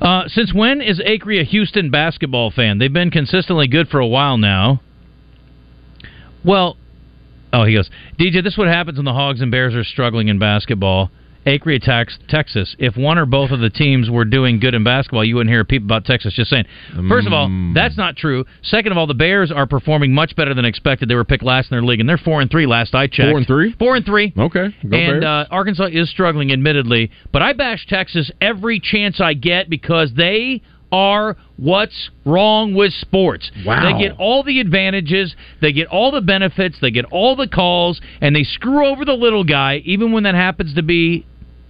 Uh, since when is Acree a Houston basketball fan? They've been consistently good for a while now. Well, oh, he goes, DJ, this is what happens when the Hogs and Bears are struggling in basketball. Attacks Texas. If one or both of the teams were doing good in basketball, you wouldn't hear a peep about Texas. Just saying. First of all, that's not true. Second of all, the Bears are performing much better than expected. They were picked last in their league, and they're four and three last I checked. Four and three. Four and three. Okay. Go and uh, Arkansas is struggling, admittedly, but I bash Texas every chance I get because they are what's wrong with sports. Wow. They get all the advantages, they get all the benefits, they get all the calls, and they screw over the little guy, even when that happens to be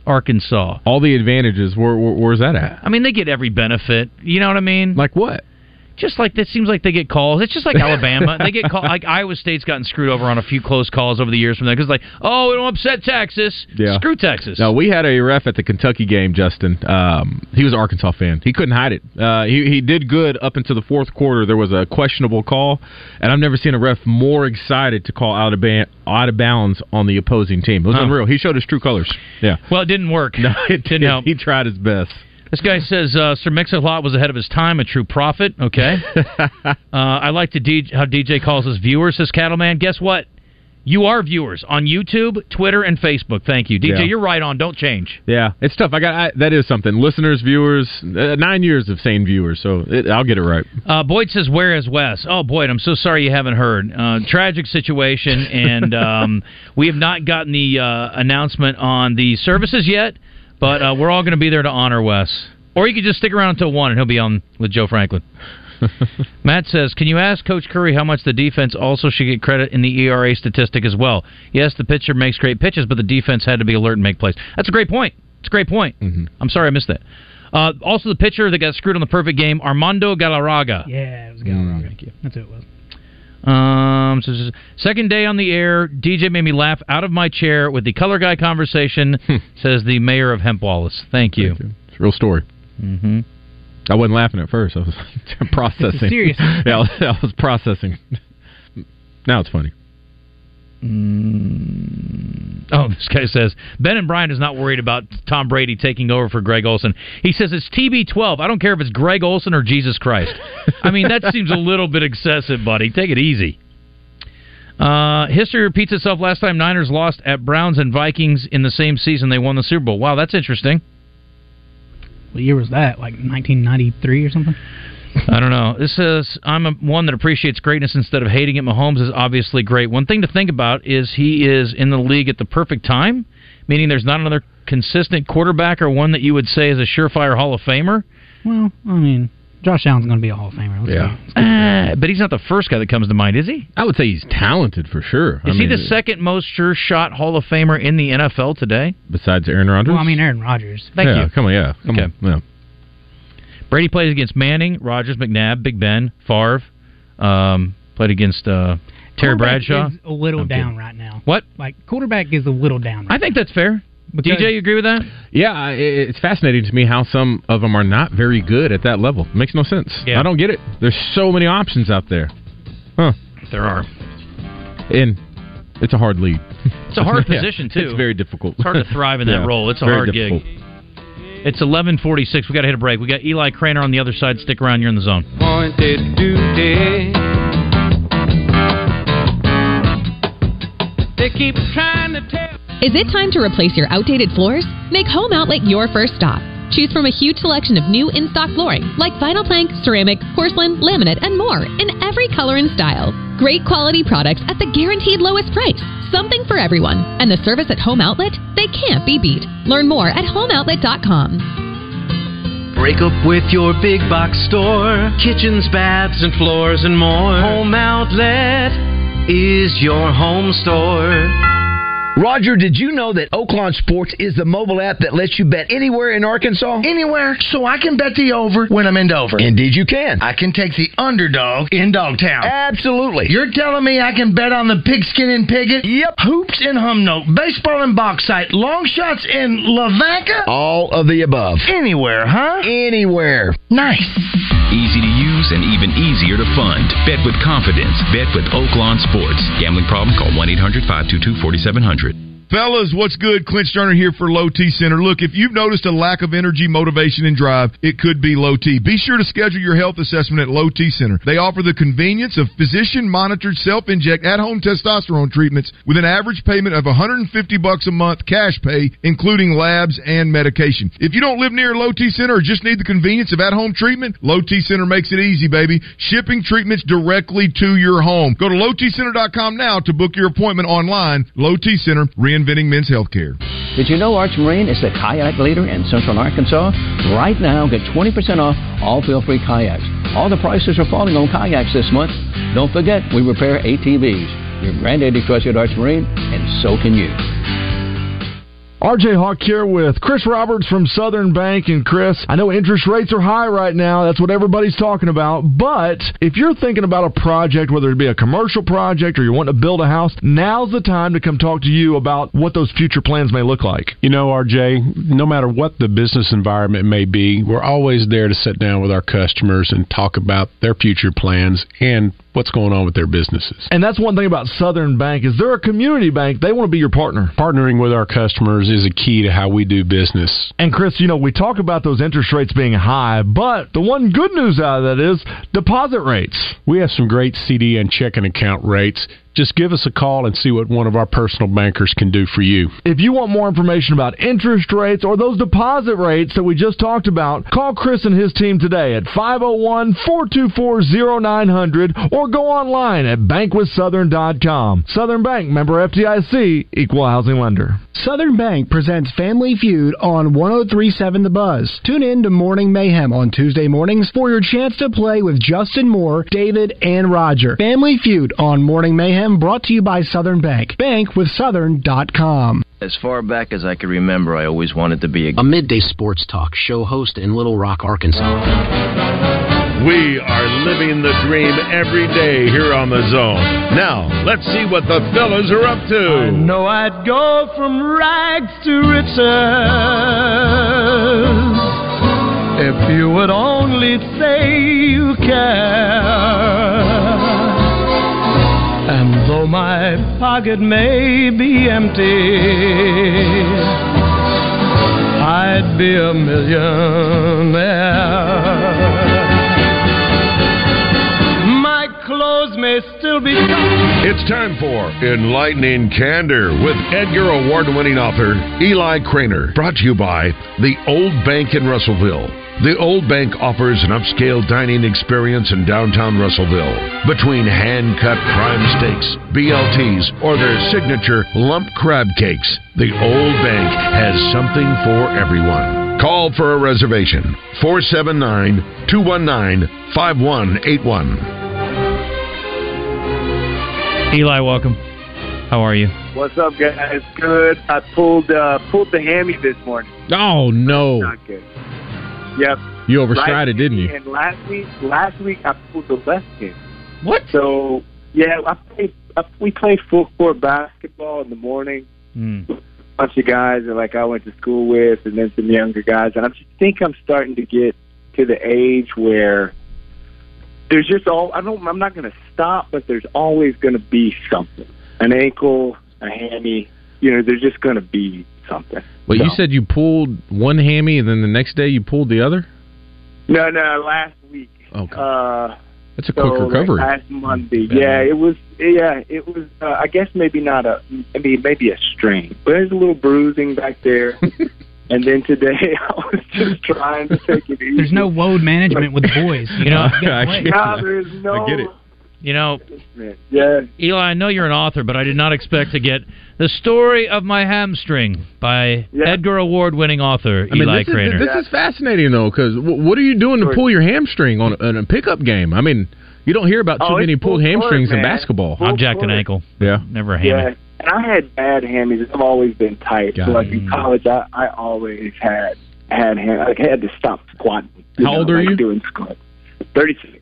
Arkansas. All the advantages. Where, where where's that at? I mean, they get every benefit. You know what I mean? Like what? Just like that seems like they get calls. It's just like Alabama. they get called. Like Iowa State's gotten screwed over on a few close calls over the years from there because like, oh, we don't upset Texas. Yeah. Screw Texas. No, we had a ref at the Kentucky game, Justin. Um, he was an Arkansas fan. He couldn't hide it. Uh, he he did good up until the fourth quarter. There was a questionable call, and I've never seen a ref more excited to call out of ba- out of bounds on the opposing team. It was Huh. unreal. He showed his true colors. Yeah. Well, it didn't work. (laughs) No, it didn't did. help. He tried his best. This guy says uh, Sir Mix-a-Lot was ahead of his time, a true prophet. Okay. (laughs) uh, I like to D- how DJ calls us viewers, says Cattleman. Guess what? You are viewers on YouTube, Twitter, and Facebook. Thank you, DJ. Yeah. You're right on. Don't change. Yeah, it's tough. I got I, that is something. Listeners, viewers, uh, nine years of sane viewers, so it, I'll get it right. Uh, Boyd says, "Where is Wes?" Oh, Boyd, I'm so sorry you haven't heard. Uh, tragic situation, and um, (laughs) we have not gotten the uh, announcement on the services yet. But uh, we're all going to be there to honor Wes. Or you could just stick around until one, and he'll be on with Joe Franklin. (laughs) Matt says, "Can you ask Coach Curry how much the defense also should get credit in the ERA statistic as well? Yes, the pitcher makes great pitches, but the defense had to be alert and make plays. That's a great point. It's a great point. I'm sorry I missed that. Uh, also, the pitcher that got screwed on the perfect game, Armando Galarraga. Yeah, it was Galarraga. Thank you. That's who it was. Um, so- second day on the air, DJ made me laugh out of my chair with the color guy conversation. says the mayor of Hemp Wallace. Thank you. It's a real story. Mm-hmm. I wasn't laughing at first. I was (laughs) (laughs) processing. Serious. (laughs) yeah, I was processing. Now it's funny. Mm. Oh, (laughs) this guy says Ben and Brian is not worried about Tom Brady taking over for Greg Olsen. He says it's TB12. I don't care if it's Greg Olsen or Jesus Christ. (laughs) I mean, that seems a little bit excessive, buddy. Take it easy. Uh, history repeats itself. Last time Niners lost at Browns and Vikings in the same season, they won the Super Bowl. Wow, that's interesting. What year was that? Like 1993 or something? I don't know. This says I'm a, one that appreciates greatness instead of hating it. Mahomes is obviously great. One thing to think about is he is in the league at the perfect time, meaning there's not another consistent quarterback or one that you would say is a surefire Hall of Famer. Well, I mean, Josh Allen's going to be a Hall of Famer. Let's Yeah. Uh, but he's not the first guy that comes to mind, is he? I would say he's talented for sure. I Is he mean, the second most sure shot Hall of Famer in the NFL today? besides Aaron Rodgers? Well, I mean, Aaron Rodgers. Thank yeah, you. Come on, yeah. Come Okay. on. Yeah. Brady plays against Manning, Rodgers, McNabb, Big Ben, Favre. Um, played against uh, Terry Bradshaw. is a little I'm down kidding. right now. What? Like quarterback is a little down. Right I think that's fair. Because- DJ, you agree with that? Yeah, it's fascinating to me how some of them are not very good at that level. Makes no sense. Yeah. I don't get it. There's so many options out there. Huh. There are. And it's a hard lead. It's a hard (laughs) Yeah, position too. It's very difficult. It's hard to thrive in that (laughs) Yeah, role. It's a very hard difficult. gig. It's 11:46. We got to hit a break. We got Eli Cranor on the other side. Stick around. You're in the zone. Pointed duty. They keep trying to tell. Is it time to replace your outdated floors? Make Home Outlet your first stop. Choose from a huge selection of new in stock flooring like vinyl plank, ceramic, porcelain, laminate, and more in every color and style. Great quality products at the guaranteed lowest price. Something for everyone. And the service at Home Outlet? They can't be beat. Learn more at homeoutlet.com. Break up with your big box store. Kitchens, baths, and floors and more. Home Outlet is your home store. Roger, did you know that Oaklawn Sports is the mobile app that lets you bet anywhere in Arkansas? Anywhere, so I can bet the over when I'm in Dover. Indeed, you can. I can take the underdog in Dogtown. Absolutely. You're telling me I can bet on the pigskin and Piggott? Yep. Hoops in Humnoke, baseball in Bauxite, long shots in Lavaca? All of the above. Anywhere, huh? Anywhere. Nice. Easy to use and even easier to fund. Bet with confidence. Bet with Oaklawn Sports. Gambling problem? Call 1 800 522 4700. Fellas, what's good? Clint Stoerner here for Low T Center. Look, if you've noticed a lack of energy, motivation, and drive, it could be low T. Be sure to schedule your health assessment at Low T Center. They offer the convenience of physician monitored self inject at home testosterone treatments with an average payment of 150 bucks a month cash pay, including labs and medication. If you don't live near Low T Center or just need the convenience of at home treatment, Low T Center makes it easy, baby. Shipping treatments directly to your home. Go to lowtcenter.com now to book your appointment online. Low T Center, reinventing men's healthcare. Did you know Arch Marine is the kayak leader in central Arkansas? Right now, get 20% off all feel-free kayaks. All the prices are falling on kayaks this month. Don't forget, we repair ATVs. Your granddaddy trusted Arch Marine, and so can you. RJ Hawk here with Chris Roberts from Southern Bank. And Chris, I know interest rates are high right now. That's what everybody's talking about. But if you're thinking about a project, whether it be a commercial project or you want to build a house, now's the time to come talk to you about what those future plans may look like. You know, RJ, no matter what the business environment may be, we're always there to sit down with our customers and talk about their future plans and what's going on with their businesses. And that's one thing about Southern Bank is they're a community bank. They want to be your partner. Partnering with our customers is a key to how we do business. And Chris, you know, we talk about those interest rates being high, but the one good news out of that is deposit rates. We have some great CD and checking account rates. Just give us a call and see what one of our personal bankers can do for you. If you want more information about interest rates or those deposit rates that we just talked about, call Chris and his team today at 501-424-0900 or go online at bankwithsouthern.com. Southern Bank, member FDIC, equal housing lender. Southern Bank presents Family Feud on 1037 The Buzz. Tune in to Morning Mayhem on Tuesday mornings for your chance to play with Justin Moore, David, and Roger. Family Feud on Morning Mayhem brought to you by Southern Bank. Bank with Bankwithsouthern.com. As far back as I can remember, I always wanted to be a, a midday sports talk show host in Little Rock, Arkansas. We are living the dream every day here on the zone. Now, let's see what the fellas are up to. I know I'd go from rags to riches if you would only say you care. My pocket may be empty, I'd be a millionaire. May still be. It's time for Enlightening Candor with Edgar Award winning author Eli Cranor. Brought to you by The Old Bank in Russellville. The Old Bank offers an upscale dining experience in downtown Russellville. Between hand cut prime steaks, BLTs, or their signature lump crab cakes, The Old Bank has something for everyone. Call for a reservation 479 219 5181. Eli, welcome. How are you? What's up, guys? Good. I pulled uh, pulled the hammy this morning. Oh no! Not good. Yep. You overshot it, didn't you? And last week, last week I pulled the left hammy. What? So yeah, I played. I, we played full court basketball in the morning. Mm. bunch of guys that like I went to school with, and then some younger guys. And I just think I'm starting to get to the age where there's just all. I don't. I'm not going to stop, but there's always going to be something. An ankle, a hammy. You know, there's just going to be something. Well, you said you pulled one hammy, and then the next day you pulled the other. no, no. Last week. Okay. Uh, That's a so, quick like, recovery. last Monday. Yeah, it was. Yeah, it was. Uh, I guess maybe not a. I mean, maybe a strain, but there's a little bruising back there. (laughs) and then today, (laughs) I was just trying to take it easy. There's no load management with the boys. You know, you gotta play. No, there's no. You know, Yeah. Eli, I know you're an author, but I did not expect to get the story of my hamstring by Edgar Award-winning author I mean, Eli this is, Cranor. this is fascinating though, because w- what are you doing to pull your hamstring on a, in a pickup game? I mean, you don't hear about too Oh, many pulled full court, hamstrings in basketball. Full I've jacked an ankle. Yeah, never a hammy. Yeah, and I had bad hammies. I've always been tight. Got so like it. in college, I, I always had had ham. Like I had to stop squatting. you How know, old are like you? Doing squats. Thirty six.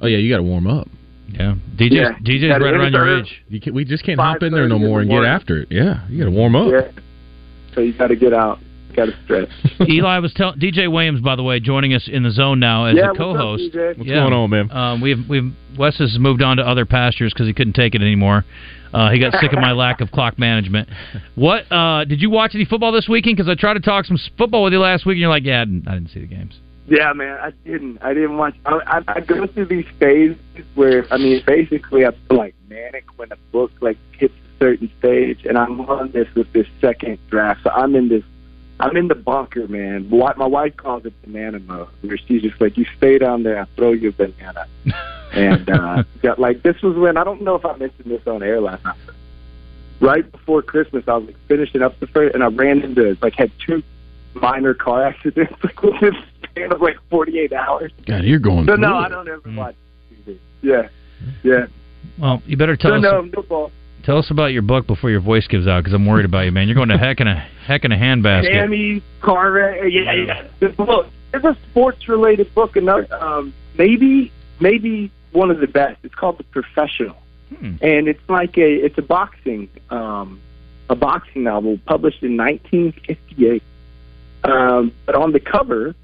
Oh yeah, you got to warm up. Yeah, DJ's Yeah. DJ's Gotta right around your early. age. You can, we just can't hop in there no more and get after it. Yeah, you got to warm up. Yeah. So you got to get out. Got to stretch. (laughs) Eli was telling DJ Williams, by the way, joining us in the zone now as Yeah, a what's up, co-host. DJ? What's going on, man? Um, we've we've Wes has moved on to other pastures because he couldn't take it anymore. Uh, he got sick of my lack of clock management. What uh, did you watch any football this weekend? Because I tried to talk some football with you last week, and you're like, "Yeah, I didn't, I didn't see the games." Yeah, man, I didn't. I didn't watch. I, I, I go through these phases where, I mean, basically, I feel like manic when a book like hits a certain stage, and I'm on this with this second draft. So I'm in this. I'm in the bunker, man. My wife calls it banana mode, where she's just like, "You stay down there, I'll throw you a banana." (laughs) and uh, got like this was when I don't know if I mentioned this on air last night. Right before Christmas, I was like finishing up the first, and I ran into like had two minor car (laughs) accidents like within the span of like 48 hours. God, you're going. So no, it. I don't ever watch TV. Yeah, yeah. Well, you better tell so us no football. Tell us about your book before your voice gives out because I'm worried about you, man. You're going to (laughs) heck in a heck in a handbasket. Sammy car wreck. Yeah, yeah. The book. It's a sports related book. Another, um, maybe, maybe one of the best. It's called The Professional, and it's like a it's a boxing um, a boxing novel published in 1958. Um, but on the cover,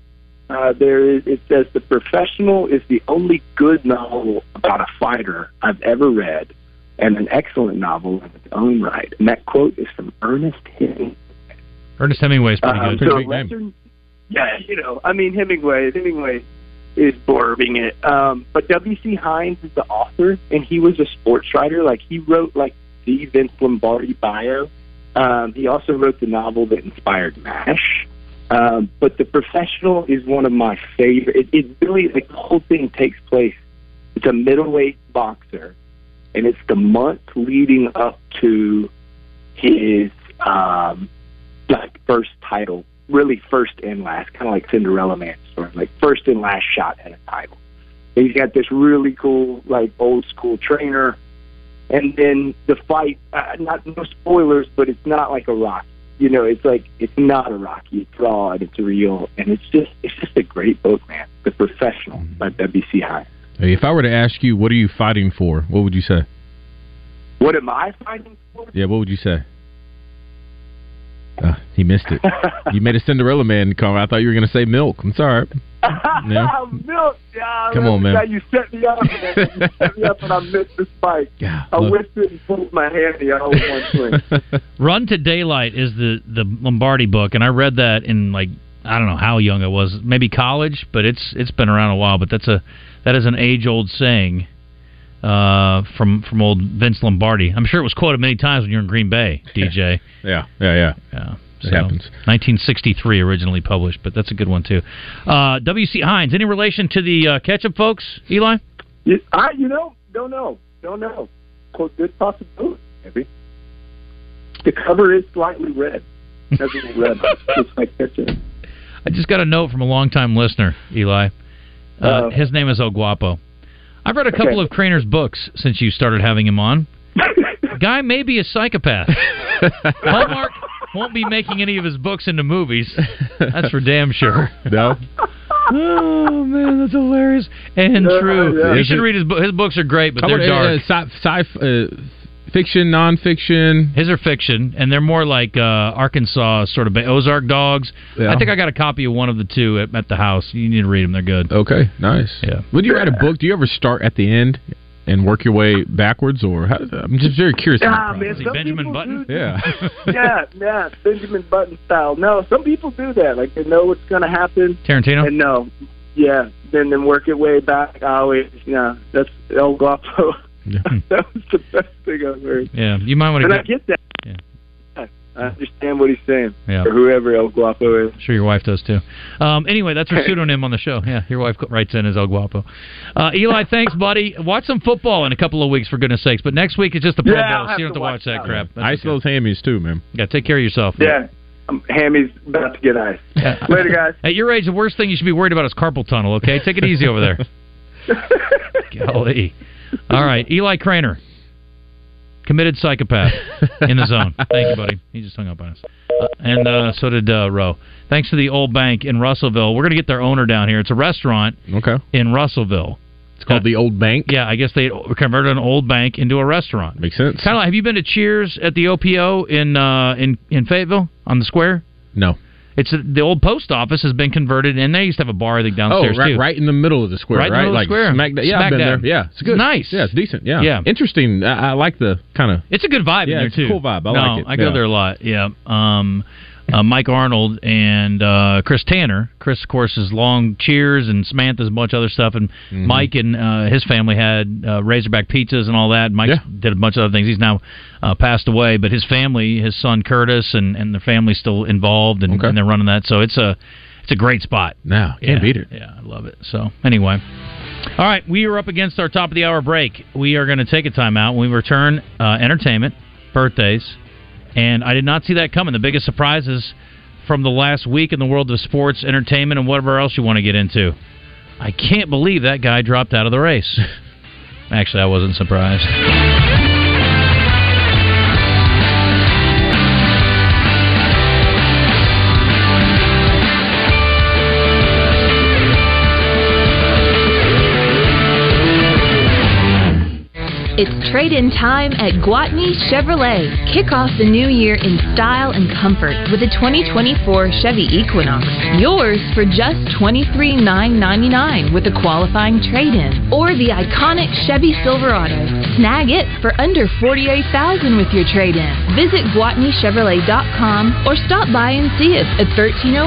uh, there is it says The Professional is the only good novel about a fighter I've ever read, and an excellent novel in its own right. And that quote is from Ernest Hemingway. Ernest Hemingway's pretty Um, good. so Western- Yeah, you know, I mean Hemingway. Hemingway is blurbing it. Um, but W.C. Heinz is the author, and he was a sports writer. Like he wrote like the Vince Lombardi bio. Um, he also wrote the novel that inspired MASH. Um, but the professional is one of my favorite. It, it really like the whole thing takes place. It's a middleweight boxer, and it's the month leading up to his um, like first title, really first and last, kind of like Cinderella Man story, like first and last shot at a title. And he's got this really cool, like old school trainer, and then the fight. Uh, not no spoilers, but it's not like a Rocky. You know, it's like it's not a Rocky. It's raw and it's real, and it's just it's just a great book, man. The Professional by W.C. Heinz. Hey, if I were to ask you, what are you fighting for? What would you say? What am I fighting for? Yeah, what would you say? Uh, he missed it. (laughs) you made a Cinderella man call. I thought you were going to say milk. I'm sorry. (laughs) Yeah. Milk, yeah, Come on, man. Yeah, you set me up, man. You set me up, and I missed the spike. I look. whipped it and pulled my handy all in one swing. (laughs) Run to Daylight is the the Lombardi book, and I read that in like I don't know how young I was, maybe college, but it's it's been around a while. But that's a that is an age old saying. uh, from from old Vince Lombardi. I'm sure it was quoted many times when you were in Green Bay, DJ. yeah, yeah, yeah. Yeah. It happens. 1963 originally published, but that's a good one too. Uh, W.C. Heinz, any relation to the uh, ketchup folks, Eli? You, I, you know, don't know, don't know. Quote, good possibility, maybe. The cover is slightly red. Has a little red, (laughs) looks like ketchup. I just got a note from a longtime listener, Eli. Uh, Uh, his name is El Guapo. I've read a couple Okay. of Cranor's books since you started having him on. (laughs) Guy may be a psychopath. (laughs) Hallmark won't be making any of his books into movies. That's for damn sure. No. (laughs) oh man, that's hilarious and Yeah, true. yeah. You should read his book. His books are great, but they're dark. uh, sci- sci- uh, fiction, nonfiction. His are fiction, and they're more like uh, Arkansas sort of Ozark dogs. Yeah. I think I got a copy of one of the two at, at the house. You need to read them; they're good. Okay, nice. Yeah. When you write a book, do you ever start at the end and work your way backwards, or how, I'm just very curious. Ah, about man, some Benjamin people Button? do- Yeah. (laughs) yeah, yeah, Benjamin Button style. No, some people do that. Like they know what's going to happen. Tarantino? And no, yeah, then then work it way back. I always, yeah, that's El Guapo. (laughs) (laughs) that was the best thing I've heard. Yeah, you might want to And I get. get that. Yeah. I understand what he's saying. Yeah. Or whoever El Guapo is. I'm sure your wife does too. Um, anyway, that's her (laughs) pseudonym on the show. Yeah, your wife writes in as El Guapo. Uh, Eli, thanks, buddy. Watch some football in a couple of weeks, for goodness sakes. But next week is just the Pro Yeah, I'll Bowl, so have you don't have to to watch watch that crap. That's Ice okay. those hammies too, man. Yeah, take care of yourself. Yeah. Um, Hammy's about to get ice. (laughs) Later, guys. At your age, the worst thing you should be worried about is carpal tunnel. Okay, take it easy over there. Golly. All right, Eli Cranor, committed psychopath in the zone. (laughs) Thank you, buddy. He just hung up on us, uh, and uh, so did uh, Roe. Thanks to the old bank in Russellville. We're gonna get their owner down here. It's a restaurant. Okay. In Russellville. It's called the Old Bank. Yeah, I guess they converted an old bank into a restaurant. Makes sense. Kind of. Like, have you been to Cheers at the OPO in uh, in in Fayetteville on the square? No. It's the old post office has been converted, and they used to have a bar I think downstairs oh, right, too. right in the middle of the square, Right in the right? middle of the like square. Smack, da- yeah, Smack I've been dab. there. Yeah, it's good. Nice. Yeah, it's decent. Yeah, Yeah. interesting. I, I like the kind of. It's a good vibe Yeah, in there it's a too. cool vibe. I no, like it. I go Yeah. there a lot. Yeah. Um, uh, Mike Arnold and uh, Chris Tanner. Chris, of course, is long Cheers and Samantha's a bunch of other stuff. And Mm-hmm. Mike and uh, his family had uh, Razorback pizzas and all that. Mike did a bunch of other things. He's now uh, passed away, but his family, his son Curtis, and and their family's still involved, and, and they're running that. So it's a it's a great spot. Now Yeah, can't beat it. Yeah, I love it. So anyway. All right, we are up against our top of the hour break. We are going to take a timeout. When we return, uh, entertainment, birthdays, and I did not see that coming. The biggest surprises from the last week in the world of sports, entertainment, and whatever else you want to get into. I can't believe that guy dropped out of the race. (laughs) Actually, I wasn't surprised. It's trade in time at Gwatney Chevrolet. Kick off the new year in style and comfort with a 2024 Chevy Equinox. Yours for just $23,999 with a qualifying trade in. Or the iconic Chevy Silverado. Snag it for under 48,000 with your trade in. Visit GwatneyChevrolet.com or stop by and see us at 1301